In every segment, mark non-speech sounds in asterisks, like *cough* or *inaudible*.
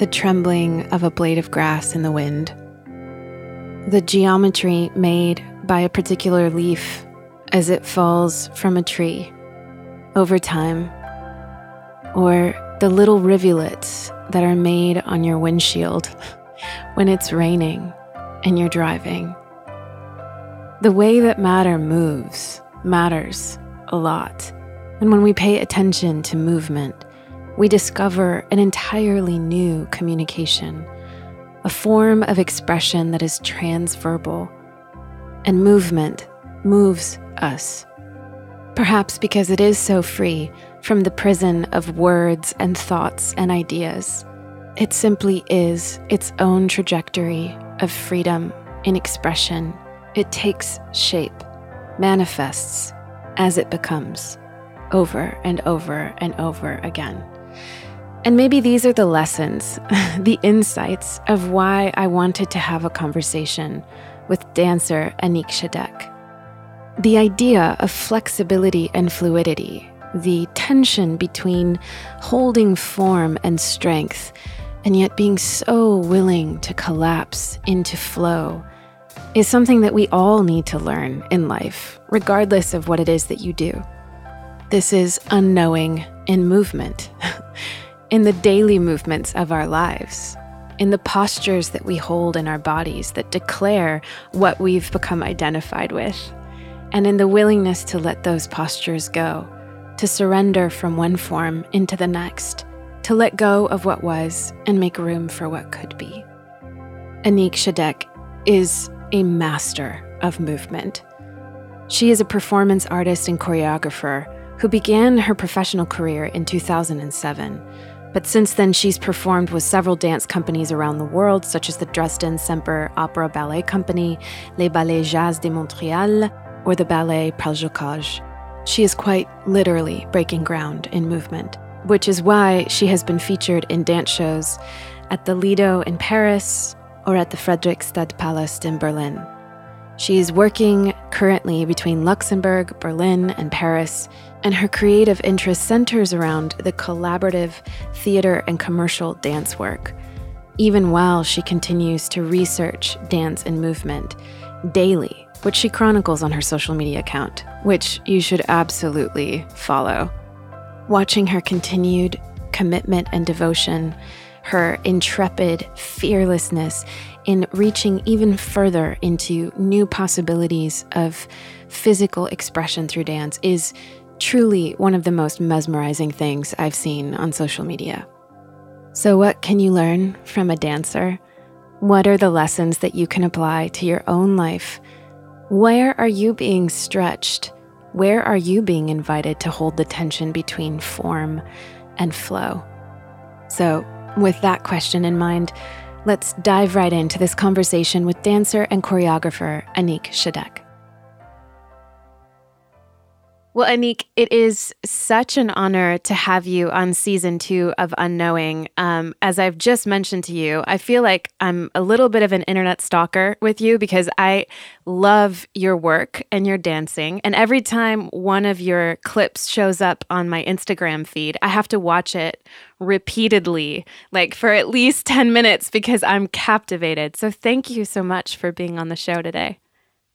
the trembling of a blade of grass in the wind, the geometry made by a particular leaf as it falls from a tree over time, or the little rivulets that are made on your windshield *laughs* when it's raining and you're driving. The way that matter moves matters a lot. And when we pay attention to movement, we discover an entirely new communication, a form of expression that is transverbal. And movement moves us. Perhaps because it is so free from the prison of words and thoughts and ideas. It simply is its own trajectory of freedom in expression. It takes shape, manifests as it becomes, over and over and over again. And maybe these are the lessons, *laughs* the insights of why I wanted to have a conversation with dancer Annick Shadek. The idea of flexibility and fluidity, the tension between holding form and strength, and yet being so willing to collapse into flow, is something that we all need to learn in life, regardless of what it is that you do. This is unknowing in movement, *laughs* in the daily movements of our lives, in the postures that we hold in our bodies that declare what we've become identified with and in the willingness to let those postures go, to surrender from one form into the next, to let go of what was and make room for what could be. Anik Shadek is a master of movement. She is a performance artist and choreographer who began her professional career in 2007. But since then, she's performed with several dance companies around the world, such as the Dresden Semper Opera Ballet Company, Les Ballets Jazz de Montréal, or the ballet Parle She is quite literally breaking ground in movement, which is why she has been featured in dance shows at the Lido in Paris or at the Friedrichstadtpalast in Berlin. She is working currently between Luxembourg, Berlin, and Paris, and her creative interest centers around the collaborative theater and commercial dance work, even while she continues to research dance and movement daily which she chronicles on her social media account, which you should absolutely follow. Watching her continued commitment and devotion, her intrepid fearlessness in reaching even further into new possibilities of physical expression through dance is truly one of the most mesmerizing things I've seen on social media. So, what can you learn from a dancer? What are the lessons that you can apply to your own life where are you being stretched? Where are you being invited to hold the tension between form and flow? So, with that question in mind, let's dive right into this conversation with dancer and choreographer Anik Shadek. Well, Anik, it is such an honor to have you on season two of Unknowing. Um, as I've just mentioned to you, I feel like I'm a little bit of an internet stalker with you because I love your work and your dancing. And every time one of your clips shows up on my Instagram feed, I have to watch it repeatedly, like for at least *laughs* 10 minutes, because I'm captivated. So thank you so much for being on the show today.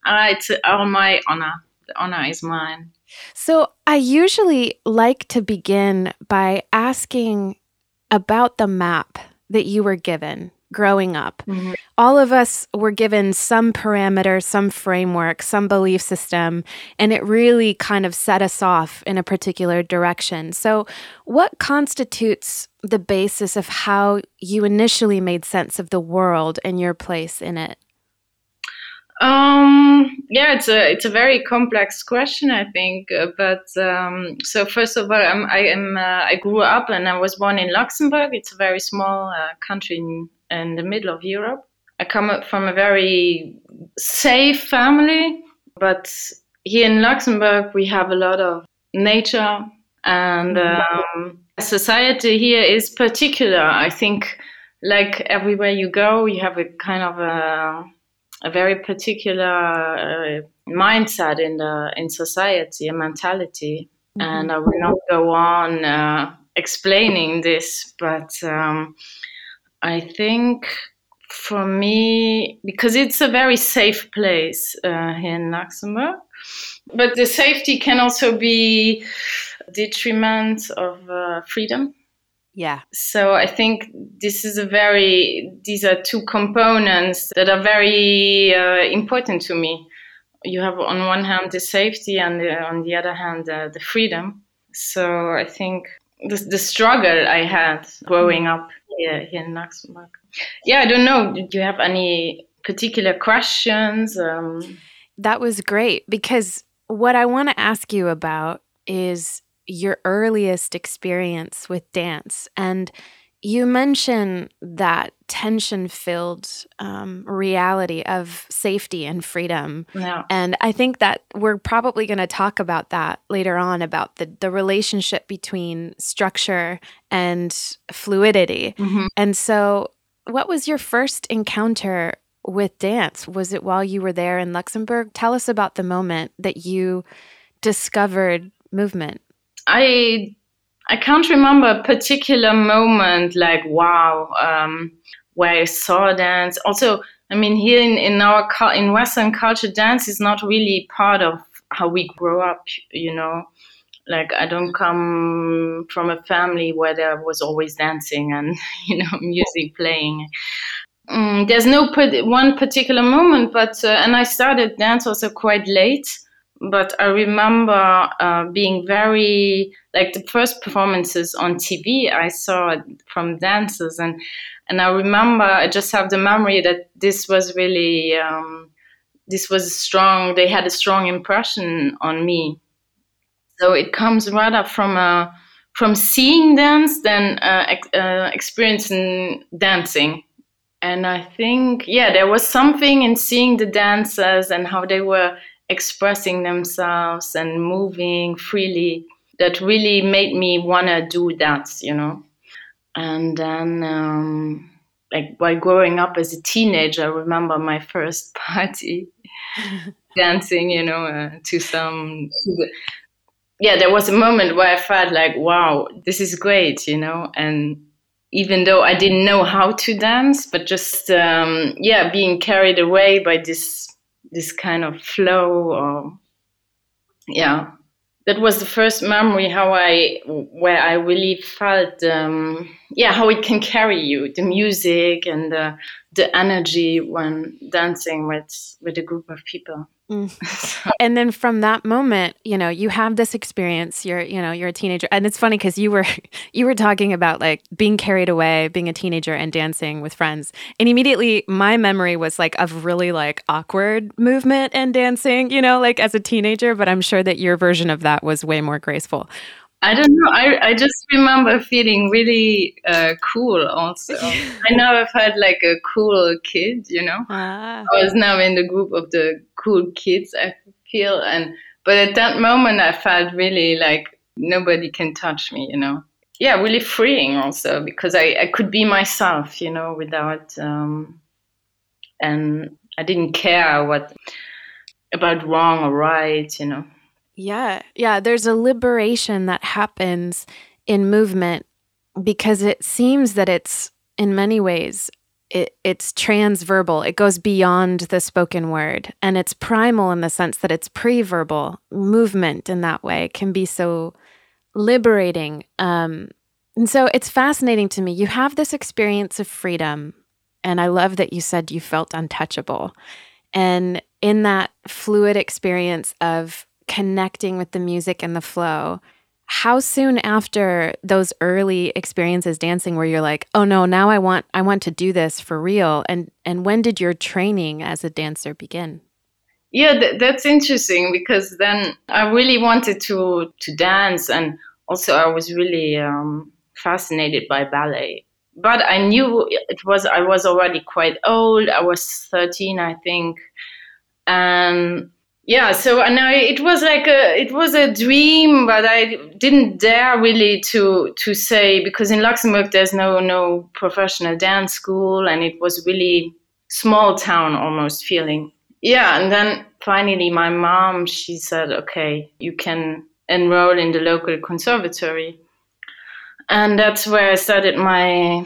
Uh, it's all my honor. The honor is mine. So I usually like to begin by asking about the map that you were given growing up. Mm-hmm. All of us were given some parameter, some framework, some belief system, and it really kind of set us off in a particular direction. So, what constitutes the basis of how you initially made sense of the world and your place in it? Um, yeah, it's a it's a very complex question, I think. Uh, but um, so first of all, I'm, I am uh, I grew up and I was born in Luxembourg. It's a very small uh, country in, in the middle of Europe. I come from a very safe family, but here in Luxembourg we have a lot of nature and um, society here is particular. I think like everywhere you go, you have a kind of a a very particular uh, mindset in the in society, a mentality, mm-hmm. and I will not go on uh, explaining this, but um, I think for me, because it's a very safe place uh, here in Luxembourg, but the safety can also be detriment of uh, freedom. Yeah. So I think this is a very, these are two components that are very uh, important to me. You have on one hand the safety and the, on the other hand uh, the freedom. So I think the, the struggle I had growing up here, here in Luxembourg. Yeah, I don't know. Do you have any particular questions? Um, that was great because what I want to ask you about is your earliest experience with dance. And you mention that tension filled um, reality of safety and freedom. Yeah. And I think that we're probably going to talk about that later on about the, the relationship between structure and fluidity. Mm-hmm. And so, what was your first encounter with dance? Was it while you were there in Luxembourg? Tell us about the moment that you discovered movement. I I can't remember a particular moment like wow um, where I saw dance. Also, I mean here in, in our in Western culture, dance is not really part of how we grow up. You know, like I don't come from a family where there was always dancing and *laughs* you know music playing. Mm, there's no one particular moment, but uh, and I started dance also quite late but I remember uh, being very like the first performances on TV I saw from dancers, and and I remember I just have the memory that this was really um, this was strong. They had a strong impression on me. So it comes rather from a uh, from seeing dance than uh, ex- uh, experiencing dancing. And I think, yeah, there was something in seeing the dancers and how they were expressing themselves and moving freely that really made me want to do that, you know. And then, um, like while growing up as a teenager, I remember my first *laughs* party *laughs* dancing, you know, uh, to some. To the, yeah, there was a moment where I felt like, wow, this is great, you know, and even though I didn't know how to dance, but just um, yeah, being carried away by this this kind of flow or yeah. That was the first memory how i where i really felt um, yeah how it can carry you the music and the, the energy when dancing with with a group of people Mm. *laughs* *laughs* and then from that moment, you know, you have this experience. You're, you know, you're a teenager, and it's funny because you were, *laughs* you were talking about like being carried away, being a teenager, and dancing with friends. And immediately, my memory was like of really like awkward movement and dancing, you know, like as a teenager. But I'm sure that your version of that was way more graceful. I don't know. I, I just remember feeling really uh, cool also. *laughs* I never felt like a cool kid, you know. Ah. I was now in the group of the cool kids, I feel. and But at that moment, I felt really like nobody can touch me, you know. Yeah, really freeing also because I, I could be myself, you know, without. Um, and I didn't care what about wrong or right, you know. Yeah. Yeah. There's a liberation that happens in movement because it seems that it's, in many ways, it, it's transverbal. It goes beyond the spoken word and it's primal in the sense that it's pre verbal. Movement in that way can be so liberating. Um, and so it's fascinating to me. You have this experience of freedom. And I love that you said you felt untouchable. And in that fluid experience of connecting with the music and the flow how soon after those early experiences dancing where you're like oh no now i want i want to do this for real. And and when did your training as a dancer begin? Yeah th- that's interesting because then i really wanted to to dance and also i was really um, fascinated by ballet. But i knew it was i was already quite old. I was 13 i think. And yeah so uh, and I, it was like a it was a dream but i didn't dare really to to say because in luxembourg there's no no professional dance school and it was really small town almost feeling yeah and then finally my mom she said okay you can enroll in the local conservatory and that's where i started my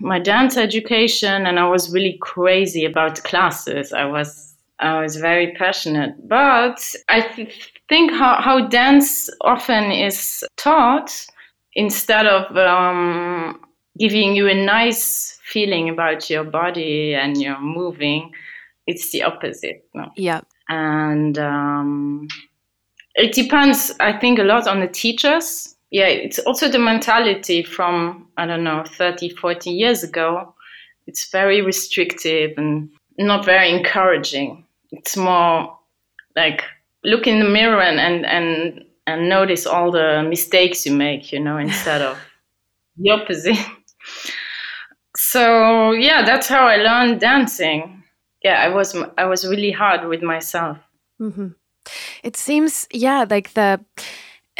my dance education and I was really crazy about classes. I was I was very passionate. But I th- think how, how dance often is taught instead of um, giving you a nice feeling about your body and your moving, it's the opposite. No? Yeah. And um, it depends, I think, a lot on the teachers. Yeah, it's also the mentality from, I don't know, 30, 40 years ago. It's very restrictive and not very encouraging. It's more like look in the mirror and, and, and, and notice all the mistakes you make, you know, instead of *laughs* the opposite. so yeah, that's how I learned dancing. Yeah, I was I was really hard with myself. Mm-hmm. It seems, yeah, like the,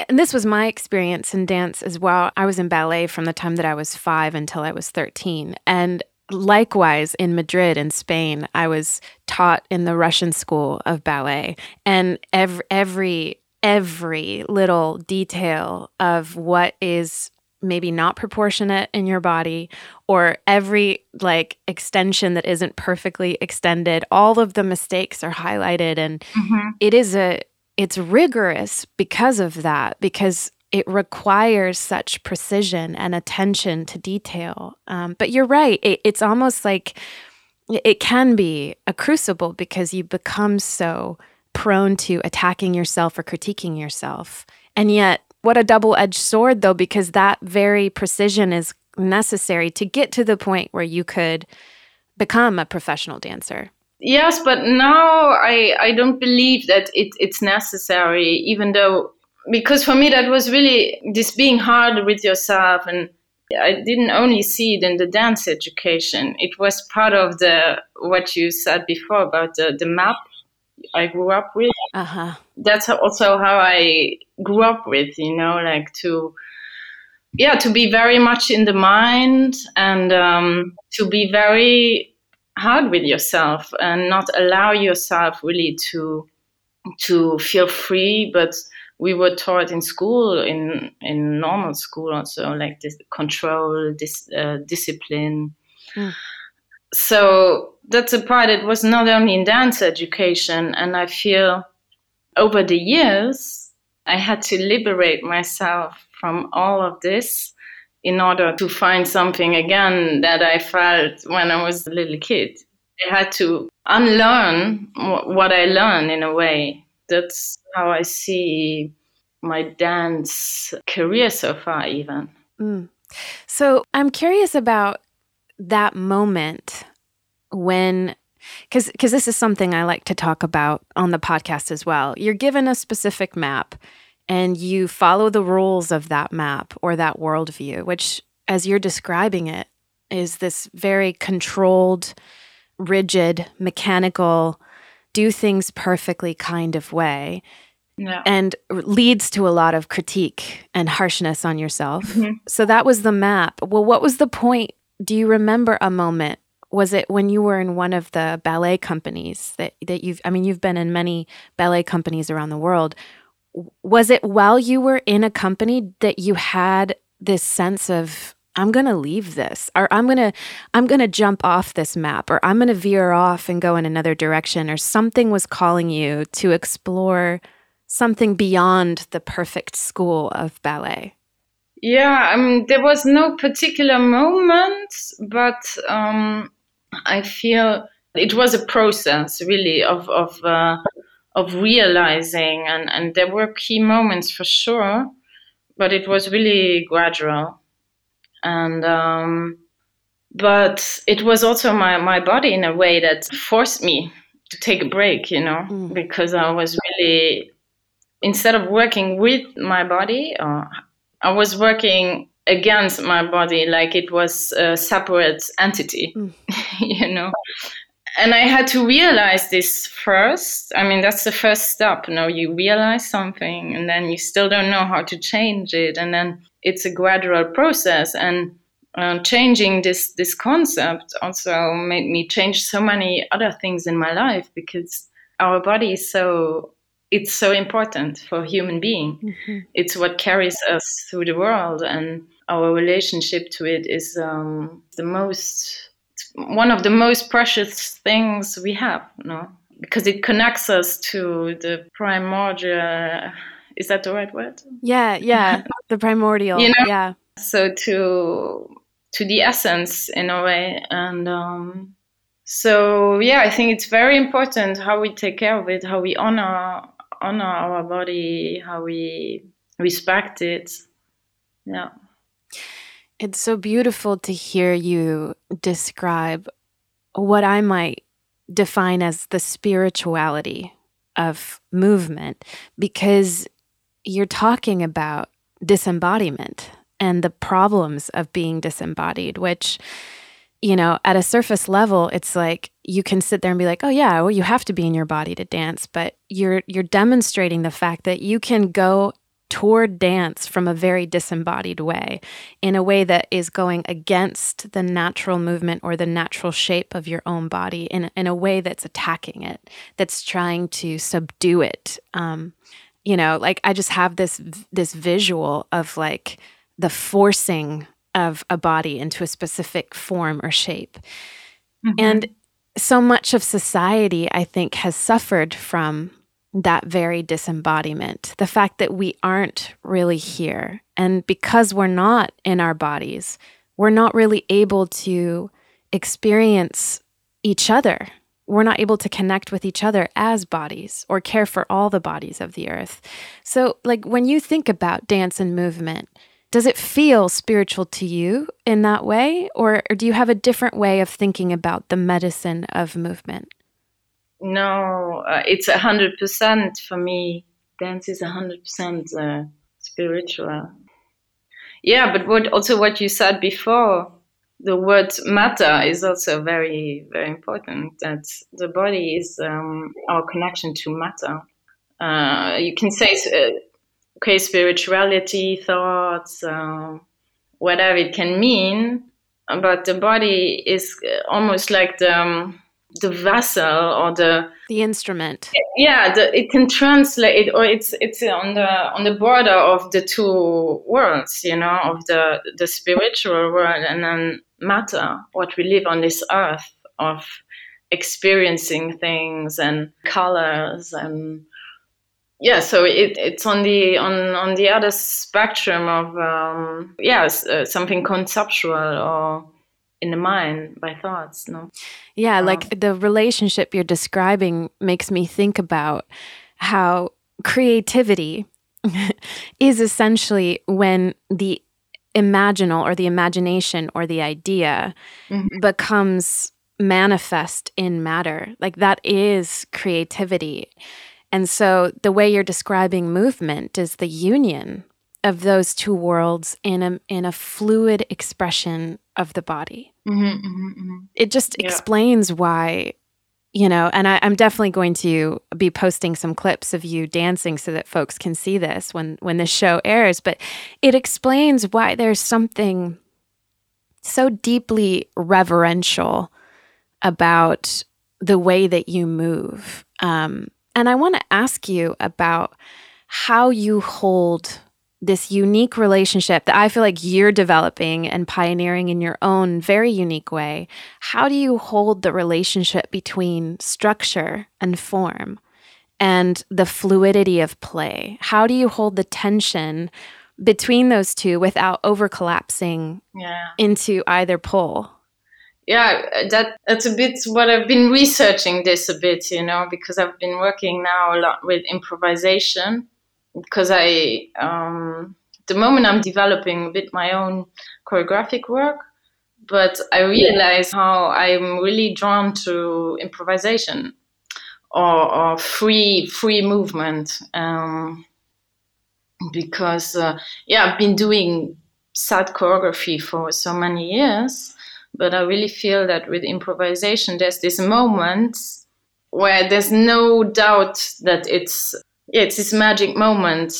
and this was my experience in dance as well. I was in ballet from the time that I was five until I was 13. And likewise in Madrid in Spain, I was taught in the Russian school of ballet. And every, every, every little detail of what is maybe not proportionate in your body or every like extension that isn't perfectly extended all of the mistakes are highlighted and mm-hmm. it is a it's rigorous because of that because it requires such precision and attention to detail. Um, but you're right. It, it's almost like it can be a crucible because you become so prone to attacking yourself or critiquing yourself. And yet what a double edged sword, though, because that very precision is necessary to get to the point where you could become a professional dancer. Yes, but now I, I don't believe that it, it's necessary, even though, because for me, that was really this being hard with yourself. And I didn't only see it in the dance education, it was part of the what you said before about the, the map I grew up with. Uh-huh. That's also how I grew up with, you know, like to, yeah, to be very much in the mind and um, to be very hard with yourself and not allow yourself really to to feel free. But we were taught in school, in in normal school, also like this control, this uh, discipline. Mm. So that's a part. It was not only in dance education, and I feel over the years I had to liberate myself from all of this in order to find something again that I felt when I was a little kid. I had to unlearn what I learned in a way. That's how I see my dance career so far, even. Mm. So I'm curious about that moment when because because this is something I like to talk about on the podcast as well. You're given a specific map and you follow the rules of that map or that worldview, which as you're describing it is this very controlled, rigid, mechanical, do things perfectly kind of way. Yeah. And leads to a lot of critique and harshness on yourself. Mm-hmm. So that was the map. Well, what was the point? Do you remember a moment was it when you were in one of the ballet companies that, that you've i mean you've been in many ballet companies around the world was it while you were in a company that you had this sense of i'm going to leave this or i'm going to i'm going to jump off this map or i'm going to veer off and go in another direction or something was calling you to explore something beyond the perfect school of ballet. Yeah um, there was no particular moment but um, I feel it was a process really of of uh, of realizing, and and there were key moments for sure, but it was really gradual, and um, but it was also my my body in a way that forced me to take a break, you know, mm. because I was really instead of working with my body, uh, I was working against my body like it was a separate entity mm. *laughs* you know and i had to realize this first i mean that's the first step you know you realize something and then you still don't know how to change it and then it's a gradual process and uh, changing this this concept also made me change so many other things in my life because our body is so it's so important for human being mm-hmm. it's what carries us through the world and our relationship to it is um, the most one of the most precious things we have no because it connects us to the primordial is that the right word? Yeah yeah. The primordial. *laughs* You know? yeah. So to to the essence in a way. And um, so yeah i think it's very important how we take care of it how we honor honor our body how we respect it. Yeah. It's so beautiful to hear you describe what I might define as the spirituality of movement because you're talking about disembodiment and the problems of being disembodied, which, you know, at a surface level, it's like you can sit there and be like, oh yeah, well, you have to be in your body to dance, but you're you're demonstrating the fact that you can go toward dance from a very disembodied way, in a way that is going against the natural movement or the natural shape of your own body, in, in a way that's attacking it, that's trying to subdue it. Um, you know, like I just have this this visual of like the forcing of a body into a specific form or shape, mm-hmm. and so much of society, I think, has suffered from that very disembodiment, the fact that we aren't really here. And because we're not in our bodies, we're not really able to experience each other. We're not able to connect with each other as bodies or care for all the bodies of the earth. So, like, when you think about dance and movement, does it feel spiritual to you in that way? Or, or do you have a different way of thinking about the medicine of movement? no, uh, it's a hundred percent for me. Dance is a hundred percent uh, spiritual. Yeah, but what also what you said before, the word matter is also very very important. That the body is um, our connection to matter. Uh, you can say, uh, okay, spirituality, thoughts, uh, whatever it can mean, but the body is almost like the um, the vessel or the the instrument yeah the, it can translate it or it's it's on the on the border of the two worlds you know of the the spiritual world and then matter what we live on this earth of experiencing things and colors and yeah so it, it's on the on on the other spectrum of um yeah uh, something conceptual or in the mind by thoughts no? Yeah um, like the relationship you're describing makes me think about how creativity *laughs* is essentially when the imaginal or the imagination or the idea mm-hmm. becomes manifest in matter like that is creativity and so the way you're describing movement is the union of those two worlds in a in a fluid expression of the body. Mm-hmm, mm-hmm, mm-hmm. It just yeah. explains why, you know. And I, I'm definitely going to be posting some clips of you dancing so that folks can see this when when this show airs. But it explains why there's something so deeply reverential about the way that you move. Um, and I want to ask you about how you hold this unique relationship that I feel like you're developing and pioneering in your own very unique way. How do you hold the relationship between structure and form and the fluidity of play? How do you hold the tension between those two without over collapsing yeah. into either pole? yeah that that's a bit what i've been researching this a bit you know because i've been working now a lot with improvisation because I, um, the moment I'm developing a bit my own choreographic work, but I realize how I'm really drawn to improvisation or, or free free movement um, because uh, yeah I've been doing sad choreography for so many years, but I really feel that with improvisation there's this moment where there's no doubt that it's yeah, it's this magic moment.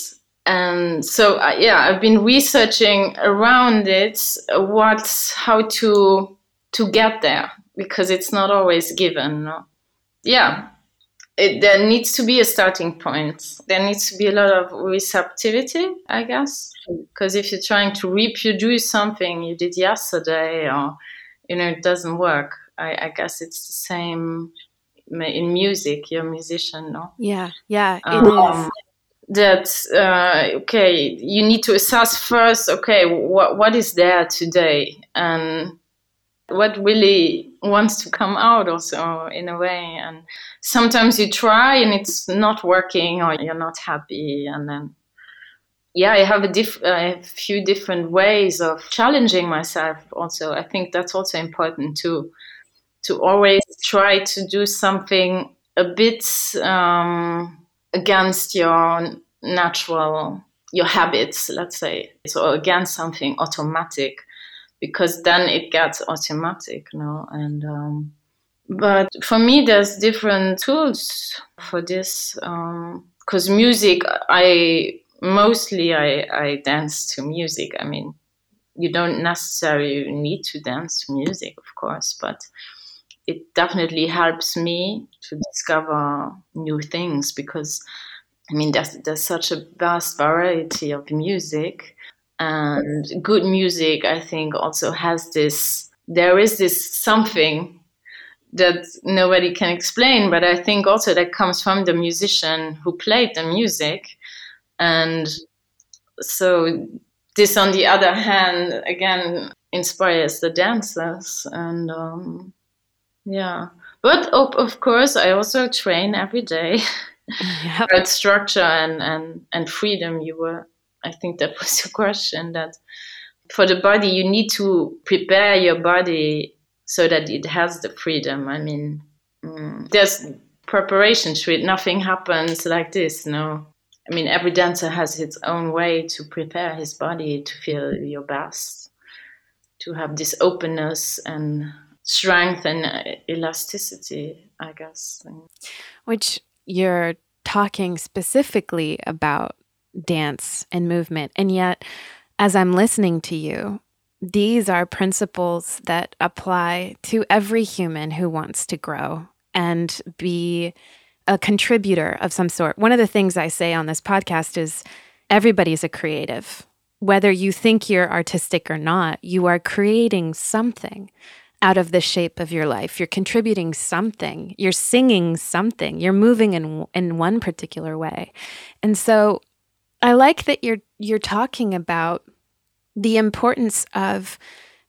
And so, uh, yeah, I've been researching around it, what, how to, to get there because it's not always given. No? Yeah. it, there needs to be a starting point. There needs to be a lot of receptivity, I guess. Because if you're trying to reproduce something you did yesterday, or you know, it doesn't work. I, I guess it's the same in music. You're a musician, no? Yeah, yeah, um. That uh, okay, you need to assess first. Okay, what what is there today, and what really wants to come out also in a way and sometimes you try and it's not working or you're not happy and then yeah i have a, diff- a few different ways of challenging myself also i think that's also important too to always try to do something a bit um, against your natural your habits let's say so against something automatic because then it gets automatic you know and um, but for me there's different tools for this because um, music i mostly I, I dance to music. I mean you don't necessarily need to dance to music of course but it definitely helps me to discover new things because i mean there's, there's such a vast variety of music and good music i think also has this there is this something that nobody can explain but i think also that comes from the musician who played the music. And so this on the other hand again inspires the dancers and um, yeah but of, of course i also train every day yep. about *laughs* structure and, and and freedom you were I think that was your question that for the body, you need to prepare your body so that it has the freedom. I mean, mm, there's preparation to it. Nothing happens like this, no. I mean, every dancer has his own way to prepare his body to feel your best, to have this openness and strength and uh, elasticity, I guess. Which you're talking specifically about dance and movement. And yet, as I'm listening to you, these are principles that apply to every human who wants to grow and be a contributor of some sort. One of the things I say on this podcast is everybody's a creative. Whether you think you're artistic or not, you are creating something out of the shape of your life. You're contributing something. You're singing something. You're moving in in one particular way. And so I like that you're you're talking about the importance of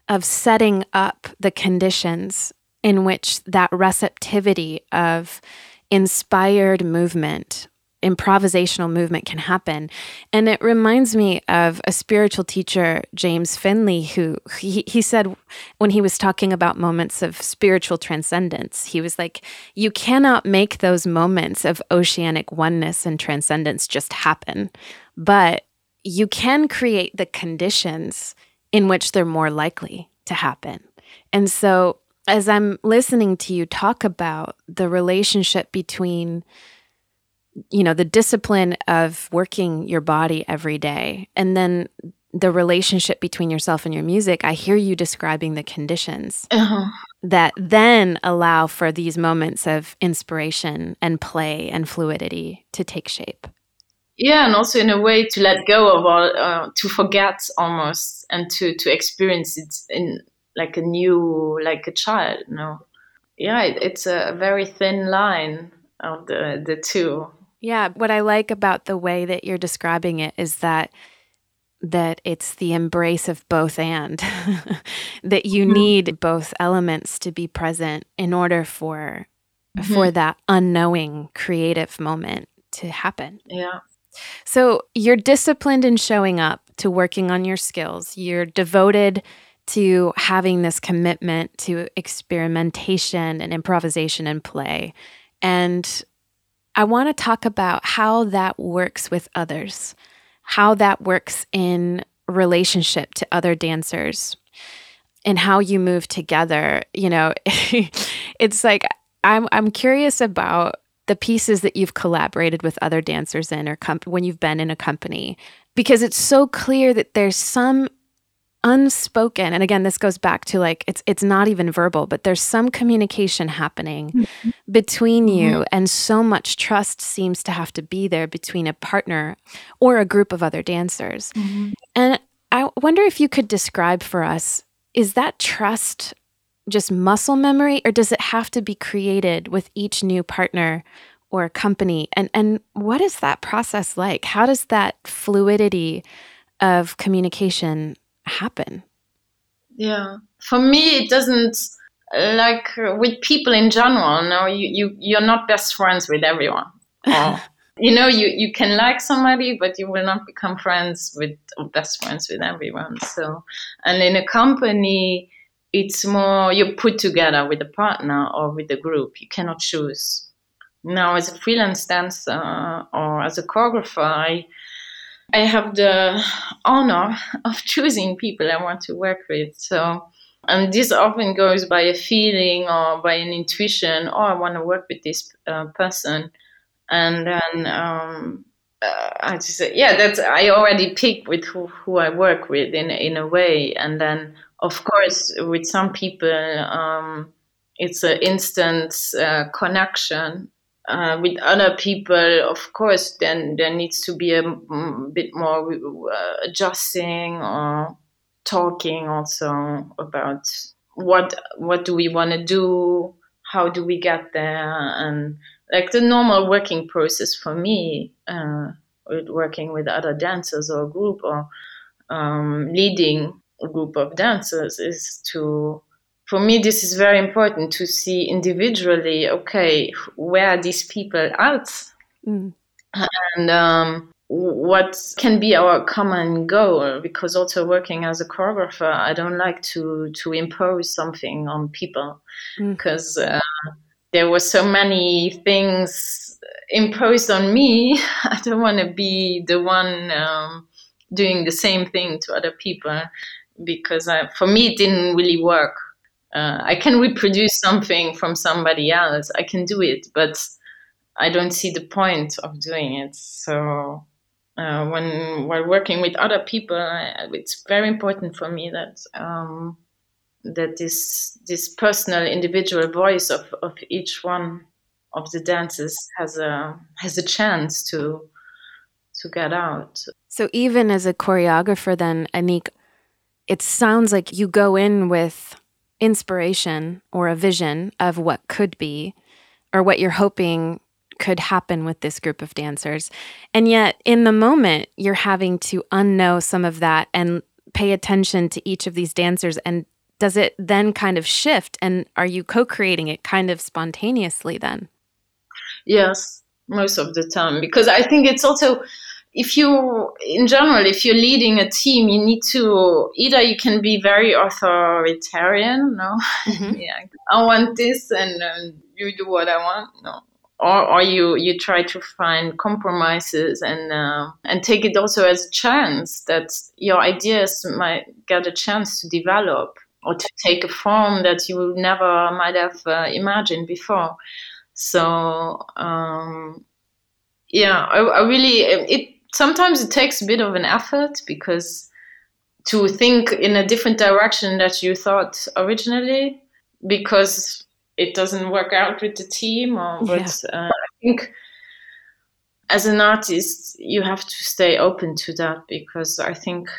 of setting up the conditions in which that receptivity of inspired movement improvisational movement can happen. And it reminds me of a spiritual teacher, James Finley, who he, he said when he was talking about moments of spiritual transcendence, he was like, You cannot make those moments of oceanic oneness and transcendence just happen, but you can create the conditions in which they're more likely to happen. And so, as I'm listening to you talk about the relationship between you know the discipline of working your body every day. And then the relationship between yourself and your music i hear you describing the conditions uh-huh. that then allow for these moments of inspiration and play and fluidity to take shape. Yeah and also in a way to let go of all uh, to forget almost and to to experience it in like a new like a child you know? Yeah it, it's a very thin line of the the two yeah, what I like about the way that you're describing it is that that it's the embrace of both and *laughs* that you mm-hmm. need both elements to be present in order for mm-hmm. for that unknowing creative moment to happen. Yeah. So you're disciplined in showing up to working on your skills. You're devoted to having this commitment to experimentation and improvisation and play. And I want to talk about how that works with others, how that works in relationship to other dancers, and how you move together. You know, *laughs* it's like I'm I'm curious about the pieces that you've collaborated with other dancers in or comp- when you've been in a company because it's so clear that there's some unspoken and again this goes back to like it's it's not even verbal but there's some communication happening mm-hmm. between you mm-hmm. and so much trust seems to have to be there between a partner or a group of other dancers mm-hmm. and i wonder if you could describe for us is that trust just muscle memory or does it have to be created with each new partner or company and and what is that process like how does that fluidity of communication happen? Yeah. For me, it doesn't like with people in general. No, you, you, you're not best friends with everyone. *laughs* Or, you know, you, you can like somebody, but you will not become friends with or best friends with everyone. So, and in a company, it's more you're put together with a partner or with a group. You cannot choose. Now, as a freelance dancer or as a choreographer, I I have the honor of choosing people I want to work with. So, and this often goes by a feeling or by an intuition. Oh, I want to work with this uh, person, and then um, uh, I just say, yeah, that's I already pick with who, who I work with in in a way, and then of course with some people. Um, it's an instant uh, connection uh, with other people, of course, then there needs to be a, bit more uh, adjusting or talking also about what what do we want to do, how do we get there, and like the normal working process for me, uh, with working with other dancers or group or um, leading a group of dancers is to for me, this is very important to see individually, okay, where are these people at? Mm. And um, what can be our common goal? Because also working as a choreographer, I don't like to, to impose something on people because mm. uh, there were so many things imposed on me. *laughs* I don't want to be the one um, doing the same thing to other people because I, for me, it didn't really work uh, I can reproduce something from somebody else. I can do it, but I don't see the point of doing it. So uh, when while working with other people, it's very important for me that um, that this this personal, individual voice of, of each one of the dancers has a has a chance to to get out. So even as a choreographer, then Anik, it sounds like you go in with inspiration or a vision of what could be or what you're hoping could happen with this group of dancers. And yet, in the moment, you're having to unknow some of that and pay attention to each of these dancers. And does it then kind of shift? And are you co creating it kind of spontaneously then? Yes, most of the time. Because I think it's also if you in general if you're leading a team you need to either you can be very authoritarian no? Mm-hmm. *laughs* yeah. I want this and um, you do what i want no? Or, or you you try to find compromises and uh, and take it also as a chance that your ideas might get a chance to develop or to take a form that you never might have uh, imagined before. So um, yeah I, I really it sometimes it takes a bit of an effort because to think in a different direction that you thought originally because it doesn't work out with the team or but yeah. uh, i think as an artist you have to stay open to that because i think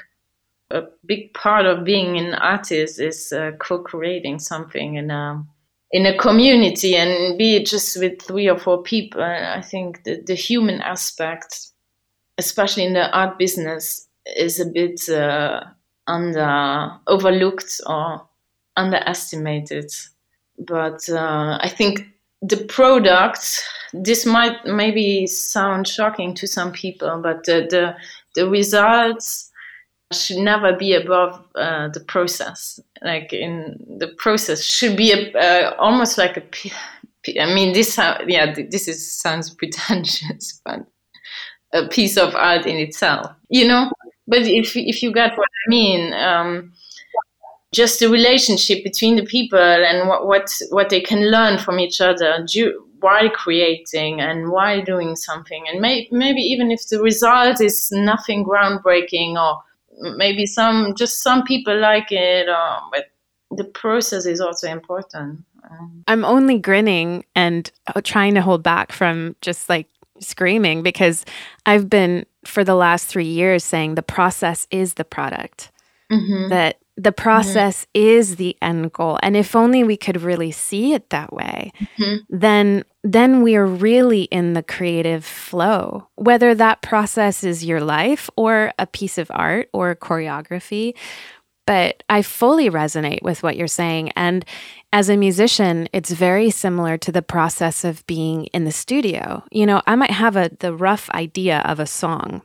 a big part of being an artist is uh, co-creating something in a in a community and be it just with three or four people i think the, the human aspect especially in the art business, is a bit uh, under overlooked or underestimated. But uh, I think the product, this might maybe sound shocking to some people, but the the, the results should never be above uh, the process. Like in the process should be a, uh, almost like a. I mean, this yeah, this is sounds pretentious, *laughs* but a piece of art in itself, you know. But if if you get what I mean, um, just the relationship between the people and what what what they can learn from each other while creating and while doing something, and may, maybe even if the result is nothing groundbreaking or maybe some just some people like it, uh, but the process is also important. Um, I'm only grinning and uh, trying to hold back from just like screaming because I've been for the last three years saying the process is the product. Mm-hmm. That the process mm-hmm. is the end goal and if only we could really see it that way mm-hmm. then then we are really in the creative flow whether that process is your life or a piece of art or choreography but i fully resonate with what you're saying and as a musician it's very similar to the process of being in the studio. You know i might have a the rough idea of a song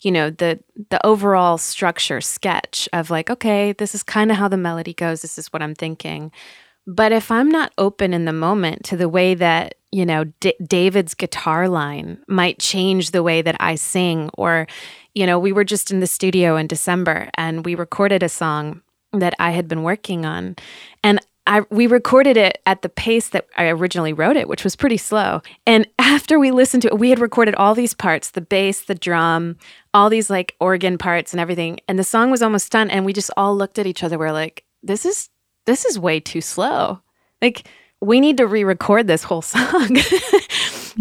you know the the overall structure sketch of like okay this is kind of how the melody goes this is what i'm thinking. But if i'm not open in the moment to the way that you know D- david's guitar line might change the way that i sing or you know we were just in the studio in december and we recorded a song that i had been working on and I, we recorded it at the pace that I originally wrote it, which was pretty slow. And *laughs* after we listened to it, we had recorded all these parts the bass, the drum, all these like organ parts and everything. And the song was almost done. And we just all looked at each other. We're like, this is, this is way too slow. Like, we need to re record this whole *laughs* song.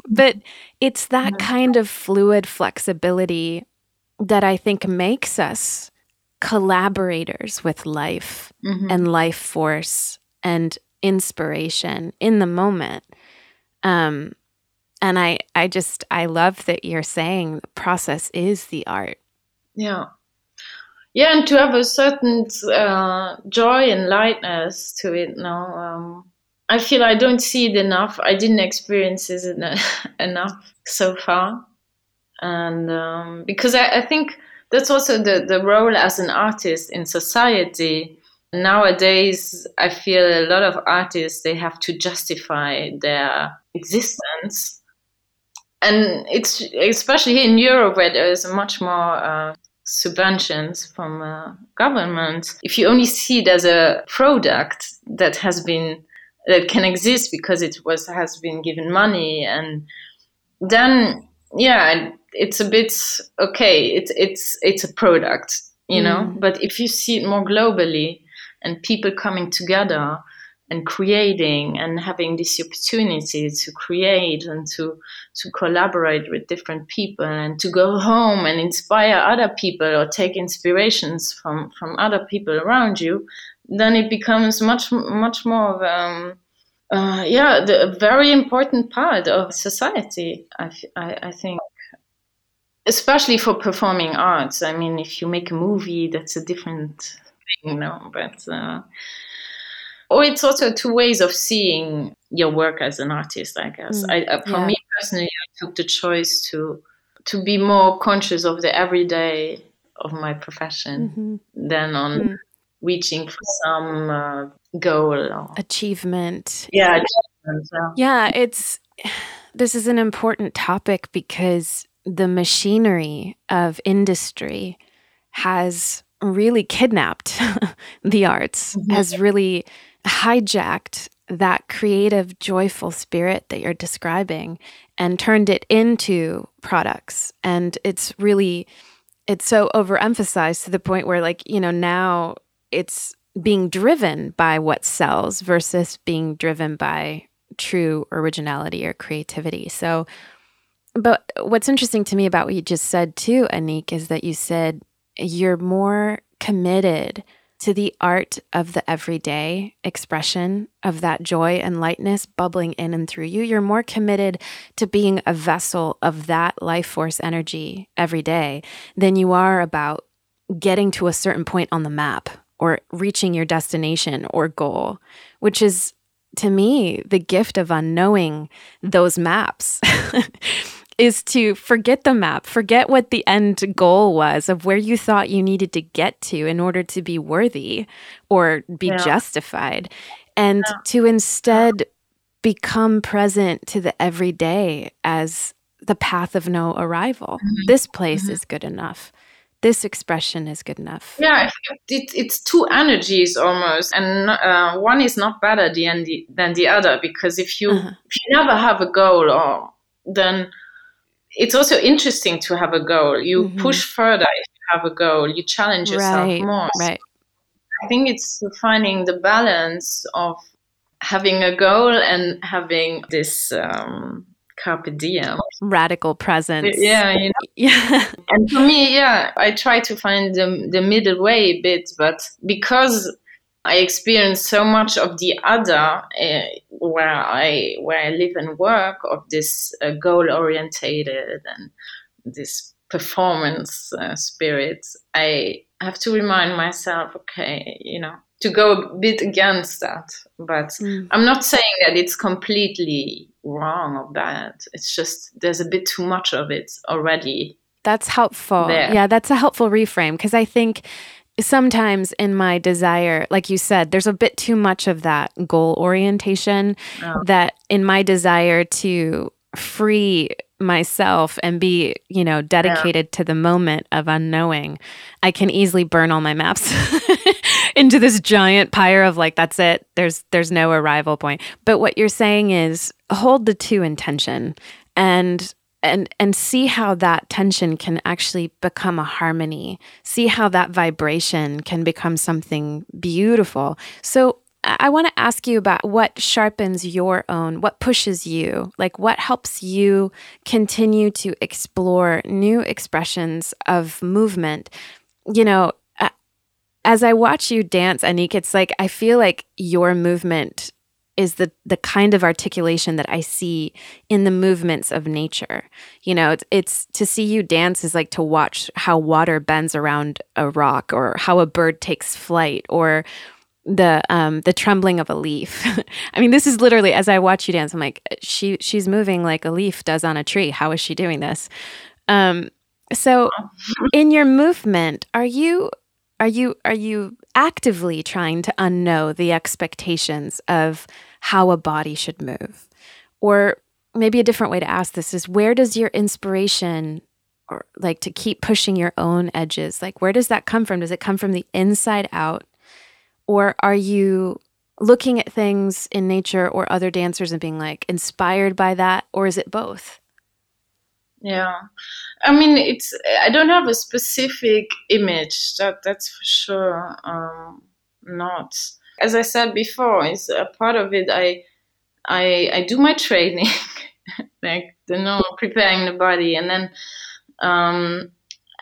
but it's that kind of fluid flexibility that I think makes us collaborators with life mm-hmm. and life force and inspiration in the moment. Um, and I, I just, I love that you're saying the process is the art. Yeah. Yeah, and to have a certain uh, joy and lightness to it now. Um, I feel I don't see it enough. I didn't experience it *laughs* enough so far. And um, because I, I think that's also the, the role as an artist in society nowadays i feel a lot of artists they have to justify their existence and it's especially in europe where there is much more uh, subventions from uh, government if you only see it as a product that has been that can exist because it was has been given money and then yeah it's a bit okay it's it's it's a product you know mm. but if you see it more globally and people coming together and creating and having this opportunity to create and to to collaborate with different people and to go home and inspire other people or take inspirations from from other people around you then it becomes much much more of um, uh, yeah the, a very important part of society I, I, I think. Especially for performing arts. I mean if you make a movie that's a different you know, but uh, or it's also two ways of seeing your work as an artist. I guess. Mm, I, uh, for yeah. me personally, I took the choice to to be more conscious of the everyday of my profession mm-hmm. than on mm. reaching for some uh, goal or achievement. Yeah, achievement, yeah. Yeah, it's this is an important topic because the machinery of industry has really kidnapped *laughs* the arts, mm-hmm. has really hijacked that creative, joyful spirit that you're describing and turned it into products. And it's really, it's so overemphasized to the point where, like, you know, now it's being driven by what sells versus being driven by true originality or creativity. So, but what's interesting to me about what you just said too, Annick, is that you said you're more committed to the art of the everyday expression of that joy and lightness bubbling in and through you. You're more committed to being a vessel of that life force energy every day than you are about getting to a certain point on the map or reaching your destination or goal, which is to me the gift of unknowing those maps. *laughs* is to forget the map, forget what the end goal was of where you thought you needed to get to in order to be worthy or be yeah. justified, and yeah. to instead become present to the everyday as the path of no arrival. Mm-hmm. This place mm-hmm. is good enough. This expression is good enough. Yeah, it, it's two energies almost, and uh, one is not better than the, than the other because if you uh-huh. if you never have a goal, or then it's also interesting to have a goal. You mm-hmm. push further if you have a goal. You challenge yourself right, more. Right. I think it's finding the balance of having a goal and having this um, carpe diem radical presence yeah you know? *laughs* yeah and for me yeah i try to find the, the middle way a bit but because i experience so much of the other uh, where i where i live and work of this uh, goal orientated and this performance uh, spirit i have to remind myself okay you know to go a bit against that. But mm. I'm not saying that it's completely wrong or bad. It's just there's a bit too much of it already. That's helpful. There. Yeah, that's a helpful reframe because I think sometimes in my desire, like you said, there's a bit too much of that goal orientation oh. that in my desire to free myself and be, you know, dedicated yeah. to the moment of unknowing, I can easily burn all my maps *laughs* into this giant pyre of like that's it. There's there's no arrival point. But what you're saying is hold the two intention and and and see how that tension can actually become a harmony. See how that vibration can become something beautiful. So I want to ask you about what sharpens your own, what pushes you, like what helps you continue to explore new expressions of movement. You know, as I watch you dance, Annick, it's like I feel like your movement is the the kind of articulation that I see in the movements of nature. You know, it's, it's to see you dance is like to watch how water bends around a rock or how a bird takes flight or the um the trembling of a leaf. *laughs* I mean, this is literally as I watch you dance, I'm like, she she's moving like a leaf does on a tree. How is she doing this? Um, so *laughs* in your movement, are you are you are you actively trying to unknow the expectations of how a body should move? Or maybe a different way to ask this is where does your inspiration or like to keep pushing your own edges like where does that come from does it come from the inside out or are you looking at things in nature or other dancers and being like inspired by that? Or is it both? Yeah. I mean, it's, I don't have a specific image that that's for sure. Um, not. As I said before, it's a part of it. I, I, I do my training, *laughs* like the normal preparing the body, and then um,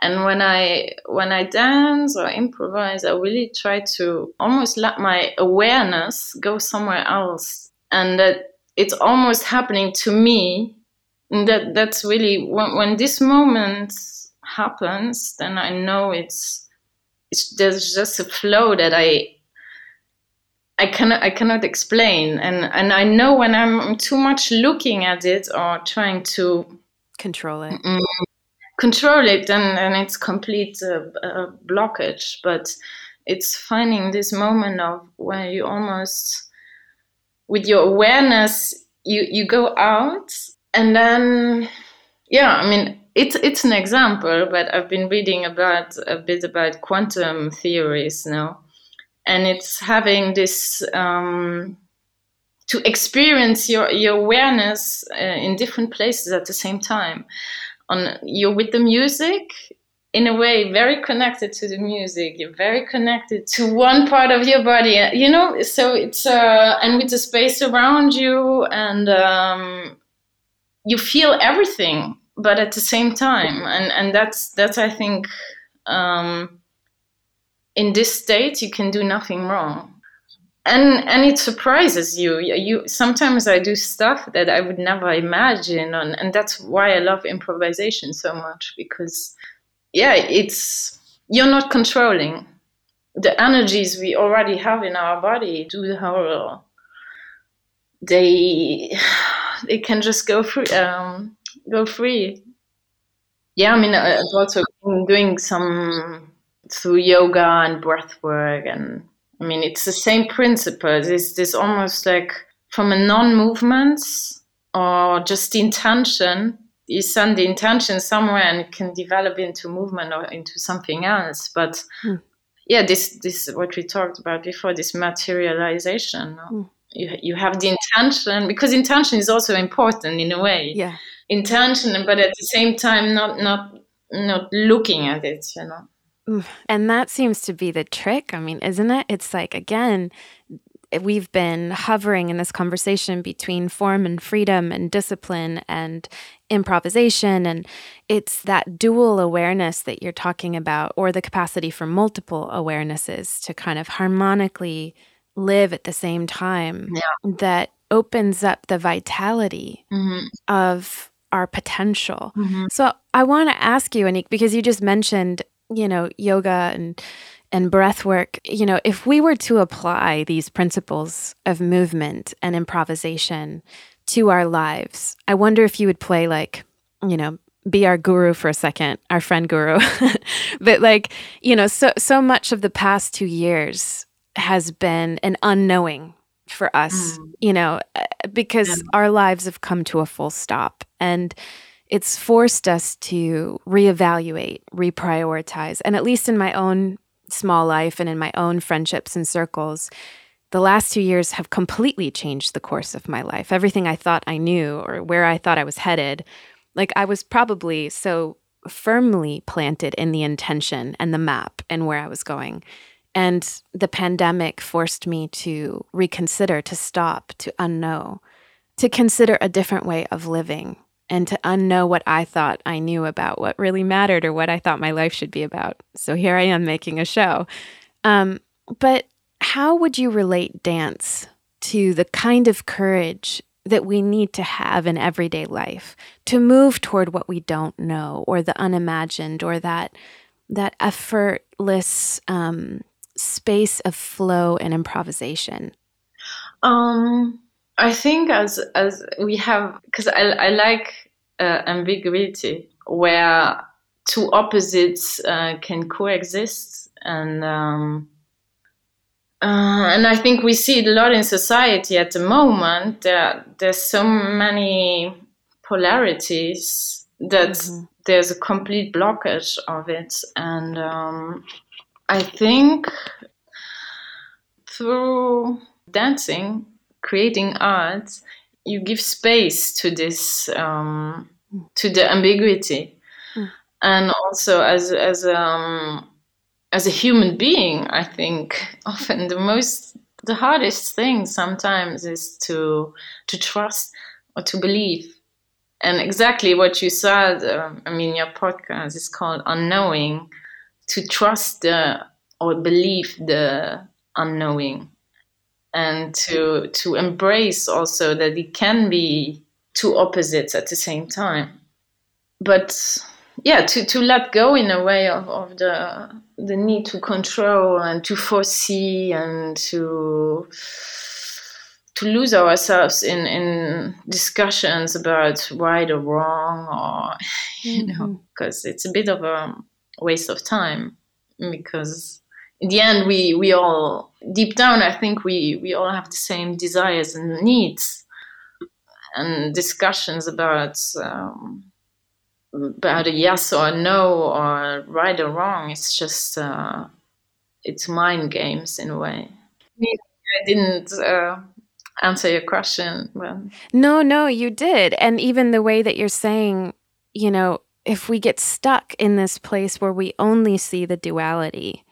and when i when i dance or improvise i really try to almost let my awareness go somewhere else and that it's almost happening to me and that that's really when, when this moment happens then i know it's it's there's just a flow that i I cannot I cannot explain. And and I know when I'm too much looking at it or trying to control it. Mm, control it and, and it's complete uh, uh, blockage. But it's finding this moment of where you almost with your awareness you you go out and then yeah i mean it's it's an example but i've been reading about a bit about quantum theories now. And it's having this um, to experience your your awareness uh, in different places at the same time. On you're with the music in a way very connected to the music. You're very connected to one part of your body. You know so it's uh and with the space around you and um you feel everything but at the same time and and that's that's i think um in this state you can do nothing wrong. And and it surprises you. You sometimes i do stuff that i would never imagine and, and that's why i love improvisation so much because yeah it's you're not controlling. The energies we already have in our body do the whole they they can just go free um, go free yeah i mean i've also been doing some through yoga and breath work and I mean, it's the same principle. It's this almost like from a non-movement or just the intention. You send the intention somewhere and it can develop into movement or into something else. But mm. yeah, this this what we talked about before. This materialization. Mm. You you have the intention because intention is also important in a way. Yeah, intention, but at the same time, not not not looking at it. You know mm, And that seems to be the trick. I mean, isn't it? It's like, again, we've been hovering in this conversation between form and freedom and discipline and improvisation. And it's that dual awareness that you're talking about, or the capacity for multiple awarenesses to kind of harmonically live at the same time yeah. that opens up the vitality mm-hmm. of our potential. Mm-hmm. So I want to ask you, Anik, because you just mentioned, you know, yoga and and breath work, you know, if we were to apply these principles of movement and improvisation to our lives, I wonder if you would play like, you know, be our guru for a second, our friend guru. *laughs* but like, you know, so so much of the past 2 years has been an unknowing for us, mm. you know, uh, because yeah. our lives have come to a full stop and it's forced us to reevaluate, reprioritize. And at least in my own small life and in my own friendships and circles, the last two years have completely changed the course of my life. Everything I thought I knew or where I thought I was headed, like I was probably so firmly planted in the intention and the map and where I was going. And the pandemic forced me to reconsider, to stop, to unknow, to consider a different way of living and to unknow what I thought I knew about what really mattered or what I thought my life should be about. So here I am making a show. Um, but how would you relate dance to the kind of courage that we need to have in everyday life to move toward what we don't know or the unimagined or that that effortless um, space of flow and improvisation? Um, I think as as we have because I I like uh, ambiguity where two opposites uh, can coexist and um, uh, and I think we see it a lot in society at the moment. There, there's so many polarities that mm-hmm. there's a complete blockage of it, and um, I think through dancing creating art, you give space to this, um, to the ambiguity, mm. and also as as um, as a human being, I think *laughs* often the most the hardest thing sometimes is to to trust or to believe. And exactly what you said, um, I mean, your podcast is called Unknowing, to trust the or believe the unknowing and to to embrace also that it can be two opposites at the same time but yeah to to let go in a way of, of the the need to control and to foresee and to to lose ourselves in in discussions about right or wrong or *laughs* you know because mm-hmm. it's a bit of a waste of time because in the end we we all deep down i think we we all have the same desires and needs and discussions about um, about a yes or a no or right or wrong. It's just uh, it's mind games in a way. I didn't uh, answer your question but no no you did. And even the way that you're saying you know if we get stuck in this place where we only see the duality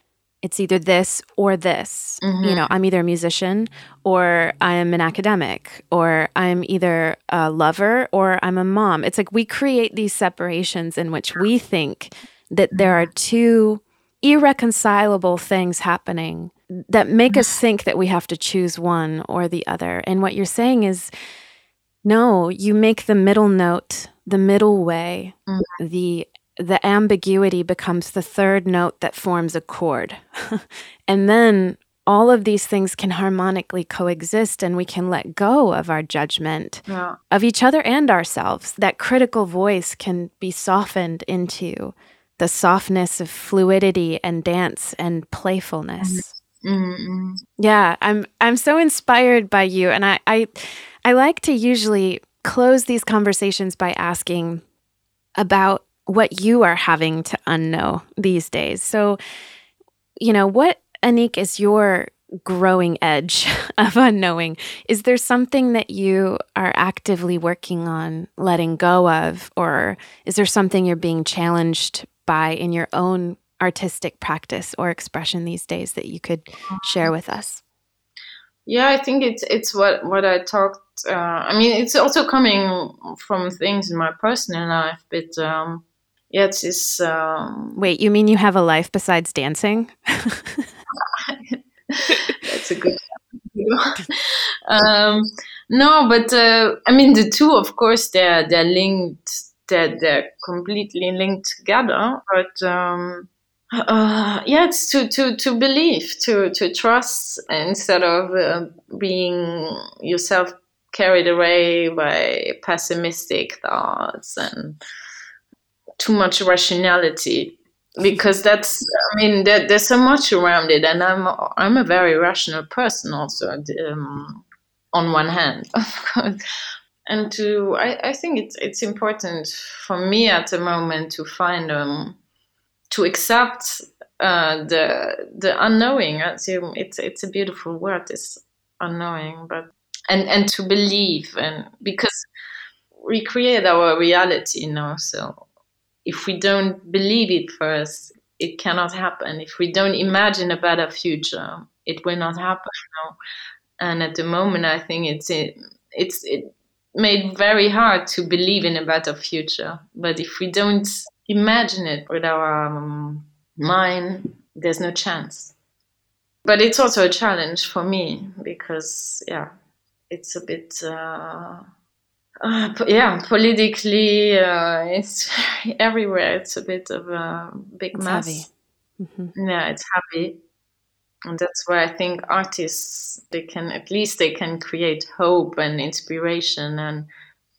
it's either this or this. Mm-hmm. You know, I'm either a musician or I'm an academic or I'm either a lover or I'm a mom. It's like we create these separations in which we think that there are two irreconcilable things happening that make us think that we have to choose one or the other. And what you're saying is no, you make the middle note, the middle way, mm-hmm. the the ambiguity becomes the third note that forms a chord. *laughs* and then all of these things can harmonically coexist and we can let go of our judgment yeah. of each other and ourselves. That critical voice can be softened into the softness of fluidity and dance and playfulness. Mm-hmm. mm-hmm. Yeah, I'm I'm so inspired by you and I, I I like to usually close these conversations by asking about what you are having to unknow these days. So, you know, what, Anik, is your growing edge *laughs* of unknowing? Is there something that you are actively working on letting go of? Or is there something you're being challenged by in your own artistic practice or expression these days that you could share with us? Yeah, I think it's it's what what I talked. Uh, I mean, it's also coming from things in my personal life, but um, yeah, it's this. Um, Wait, you mean you have a life besides dancing? *laughs* That's a good. *laughs* um, no, but uh, I mean the two, of course, they're they're linked. They're they're completely linked together. But um, uh, yeah, it's to, to, to believe, to, to trust instead of uh, being yourself carried away by pessimistic thoughts and too much rationality. Because that's, I mean, there, there's so much around it, and I'm I'm a very rational person also. Um, on one hand, *laughs* and to I, I think it's it's important for me at the moment to find um to accept uh, the the unknowing. It's it's a beautiful word, this unknowing, but and and to believe, and because we create our reality, you know. So if we don't believe it first, it cannot happen. If we don't imagine a better future, it will not happen. You know? And at the moment, I think it's it, it's it made very hard to believe in a better future. But if we don't imagine it with our um, mind, there's no chance. But it's also a challenge for me because, yeah, it's a bit, uh, uh, yeah, politically, uh, it's *laughs* everywhere. It's a bit of a big it's mess. Mm-hmm. Yeah, it's heavy. And that's why I think artists, they can, at least they can create hope and inspiration and,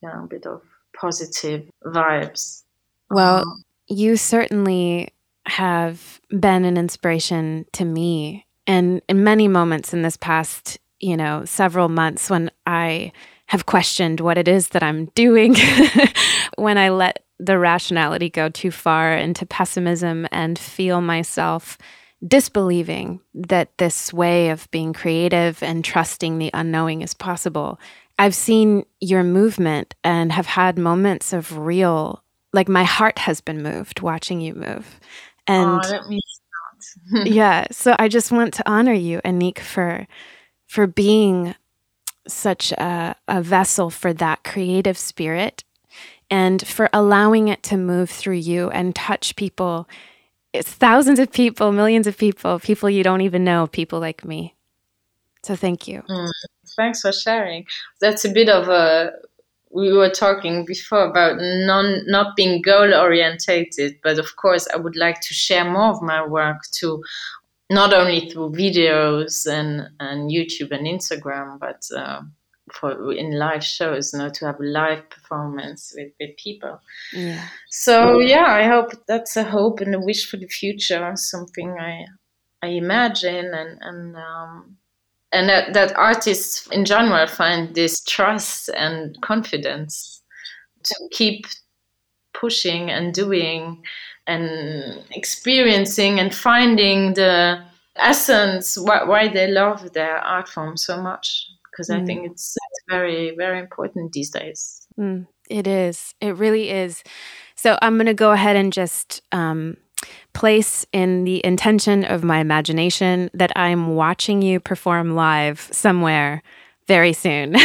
yeah, a bit of positive vibes well, uh-huh. you certainly have been an inspiration to me. And in many moments in this past, you know, several months when I have questioned what it is that I'm doing, *laughs* when I let the rationality go too far into pessimism and feel myself disbelieving that this way of being creative and trusting the unknowing is possible. I've seen your movement and have had moments of real like my heart has been moved watching you move. And oh, *laughs* yeah, so I just want to honor you, Annick, for for being such a, a vessel for that creative spirit and for allowing it to move through you and touch people. It's thousands of people, millions of people, people you don't even know, people like me. So thank you. Mm, thanks for sharing. That's a bit of a we were talking before about non not being goal orientated, but of course I would like to share more of my work to not only through videos and, and YouTube and Instagram, but uh, for in live shows, you know, to have a live performance with, with people. Yeah. So yeah, I hope that's a hope and a wish for the future, something I I imagine and and um, and that, that artists in general find this trust and confidence to keep pushing and doing and experiencing and finding the essence why, why they love their art form so much because mm. I think it's, it's, very very important these days. Mm, it is. It really is. So I'm going to go ahead and just um, place in the intention of my imagination that I'm watching you perform live somewhere very soon.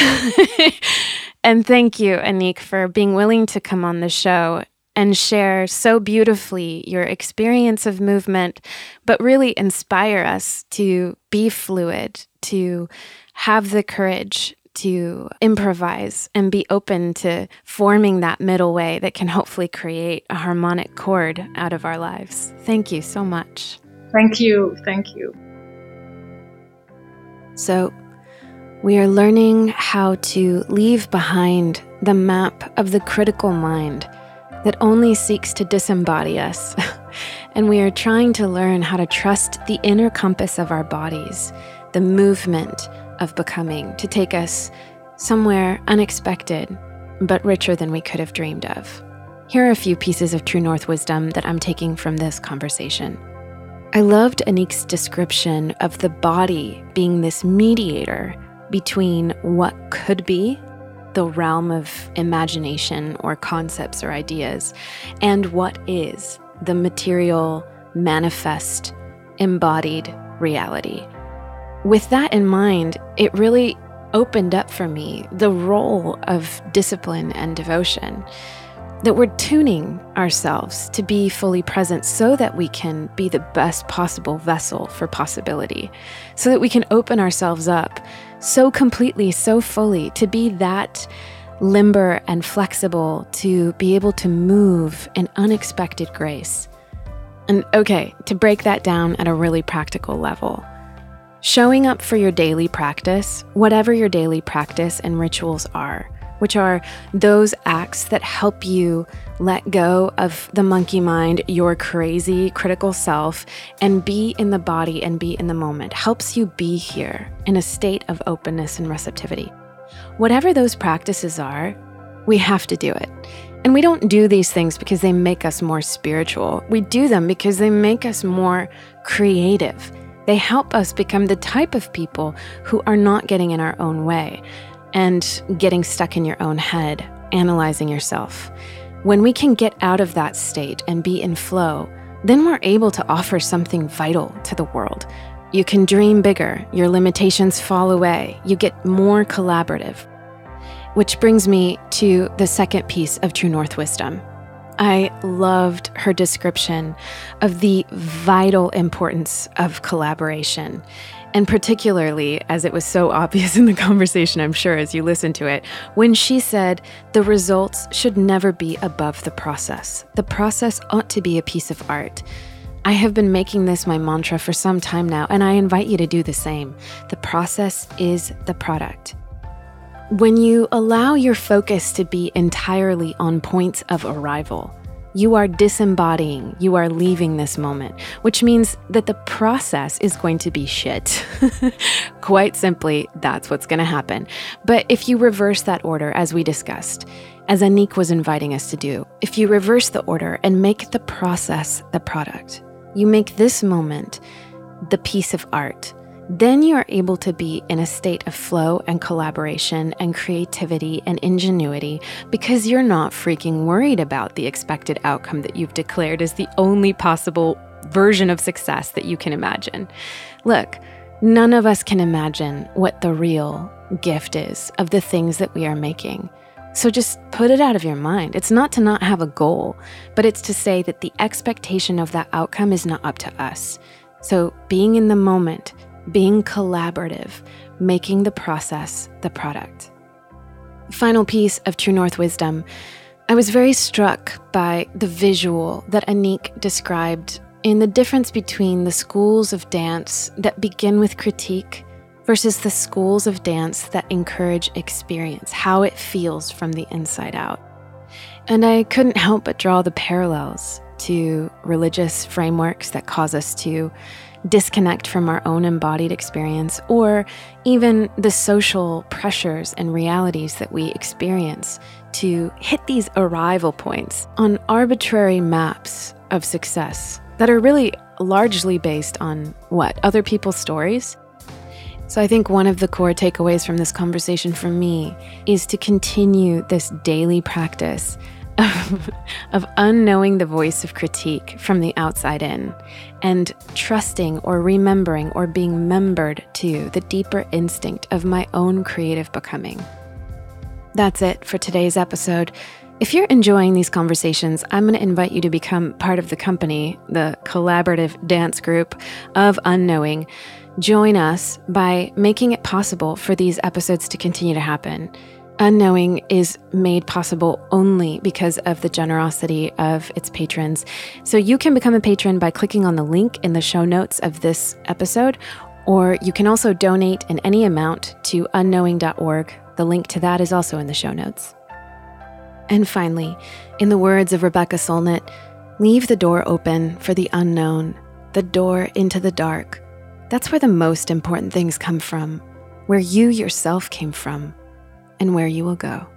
*laughs* and thank you, Anik, for being willing to come on the show and share so beautifully your experience of movement, but really inspire us to be fluid, to have the courage to improvise and be open to forming that middle way that can hopefully create a harmonic chord out of our lives. Thank you so much. Thank you. Thank you. So, we are learning how to leave behind the map of the critical mind that only seeks to disembody us. *laughs* and we are trying to learn how to trust the inner compass of our bodies, the movement of becoming to take us somewhere unexpected, but richer than we could have dreamed of. Here are a few pieces of True North wisdom that I'm taking from this conversation. I loved Anik's description of the body being this mediator between what could be, the realm of imagination or concepts or ideas, and what is, the material manifest, embodied reality. With that in mind, it really opened up for me the role of discipline and devotion. That we're tuning ourselves to be fully present so that we can be the best possible vessel for possibility, so that we can open ourselves up so completely, so fully to be that limber and flexible, to be able to move in unexpected grace. And okay, to break that down at a really practical level. Showing up for your daily practice, whatever your daily practice and rituals are, which are those acts that help you let go of the monkey mind, your crazy critical self, and be in the body and be in the moment, helps you be here in a state of openness and receptivity. Whatever those practices are, we have to do it. And we don't do these things because they make us more spiritual. We do them because they make us more creative they help us become the type of people who are not getting in our own way and getting stuck in your own head, analyzing yourself. When we can get out of that state and be in flow, then we're able to offer something vital to the world. You can dream bigger, your limitations fall away, you get more collaborative. Which brings me to the second piece of True North wisdom I loved her description of the vital importance of collaboration. And particularly, as it was so obvious in the conversation, I'm sure, as you listen to it, when she said the results should never be above the process. The process ought to be a piece of art. I have been making this my mantra for some time now, and I invite you to do the same. The process is the product. When you allow your focus to be entirely on points of arrival, you are disembodying, you are leaving this moment, which means that the process is going to be shit. *laughs* Quite simply, that's what's going to happen. But if you reverse that order, as we discussed, as Anik was inviting us to do, if you reverse the order and make the process the product, you make this moment the piece of art then you are able to be in a state of flow and collaboration and creativity and ingenuity because you're not freaking worried about the expected outcome that you've declared as the only possible version of success that you can imagine. Look, none of us can imagine what the real gift is of the things that we are making. So just put it out of your mind. It's not to not have a goal, but it's to say that the expectation of that outcome is not up to us. So being in the moment, being collaborative, making the process the product. Final piece of True North wisdom I was very struck by the visual that Anik described in the difference between the schools of dance that begin with critique versus the schools of dance that encourage experience, how it feels from the inside out. And I couldn't help but draw the parallels to religious frameworks that cause us to disconnect from our own embodied experience, or even the social pressures and realities that we experience to hit these arrival points on arbitrary maps of success that are really largely based on what? Other people's stories? So I think one of the core takeaways from this conversation for me is to continue this daily practice of, unknowing the voice of critique from the outside in and trusting or remembering or being membered to the deeper instinct of my own creative becoming. That's it for today's episode. If you're enjoying these conversations, I'm going to invite you to become part of the company, the collaborative dance group of Unknowing. Join us by making it possible for these episodes to continue to happen. Unknowing is made possible only because of the generosity of its patrons. So you can become a patron by clicking on the link in the show notes of this episode, or you can also donate in any amount to unknowing.org. The link to that is also in the show notes. And finally, in the words of Rebecca Solnit, leave the door open for the unknown, the door into the dark. That's where the most important things come from, where you yourself came from and where you will go.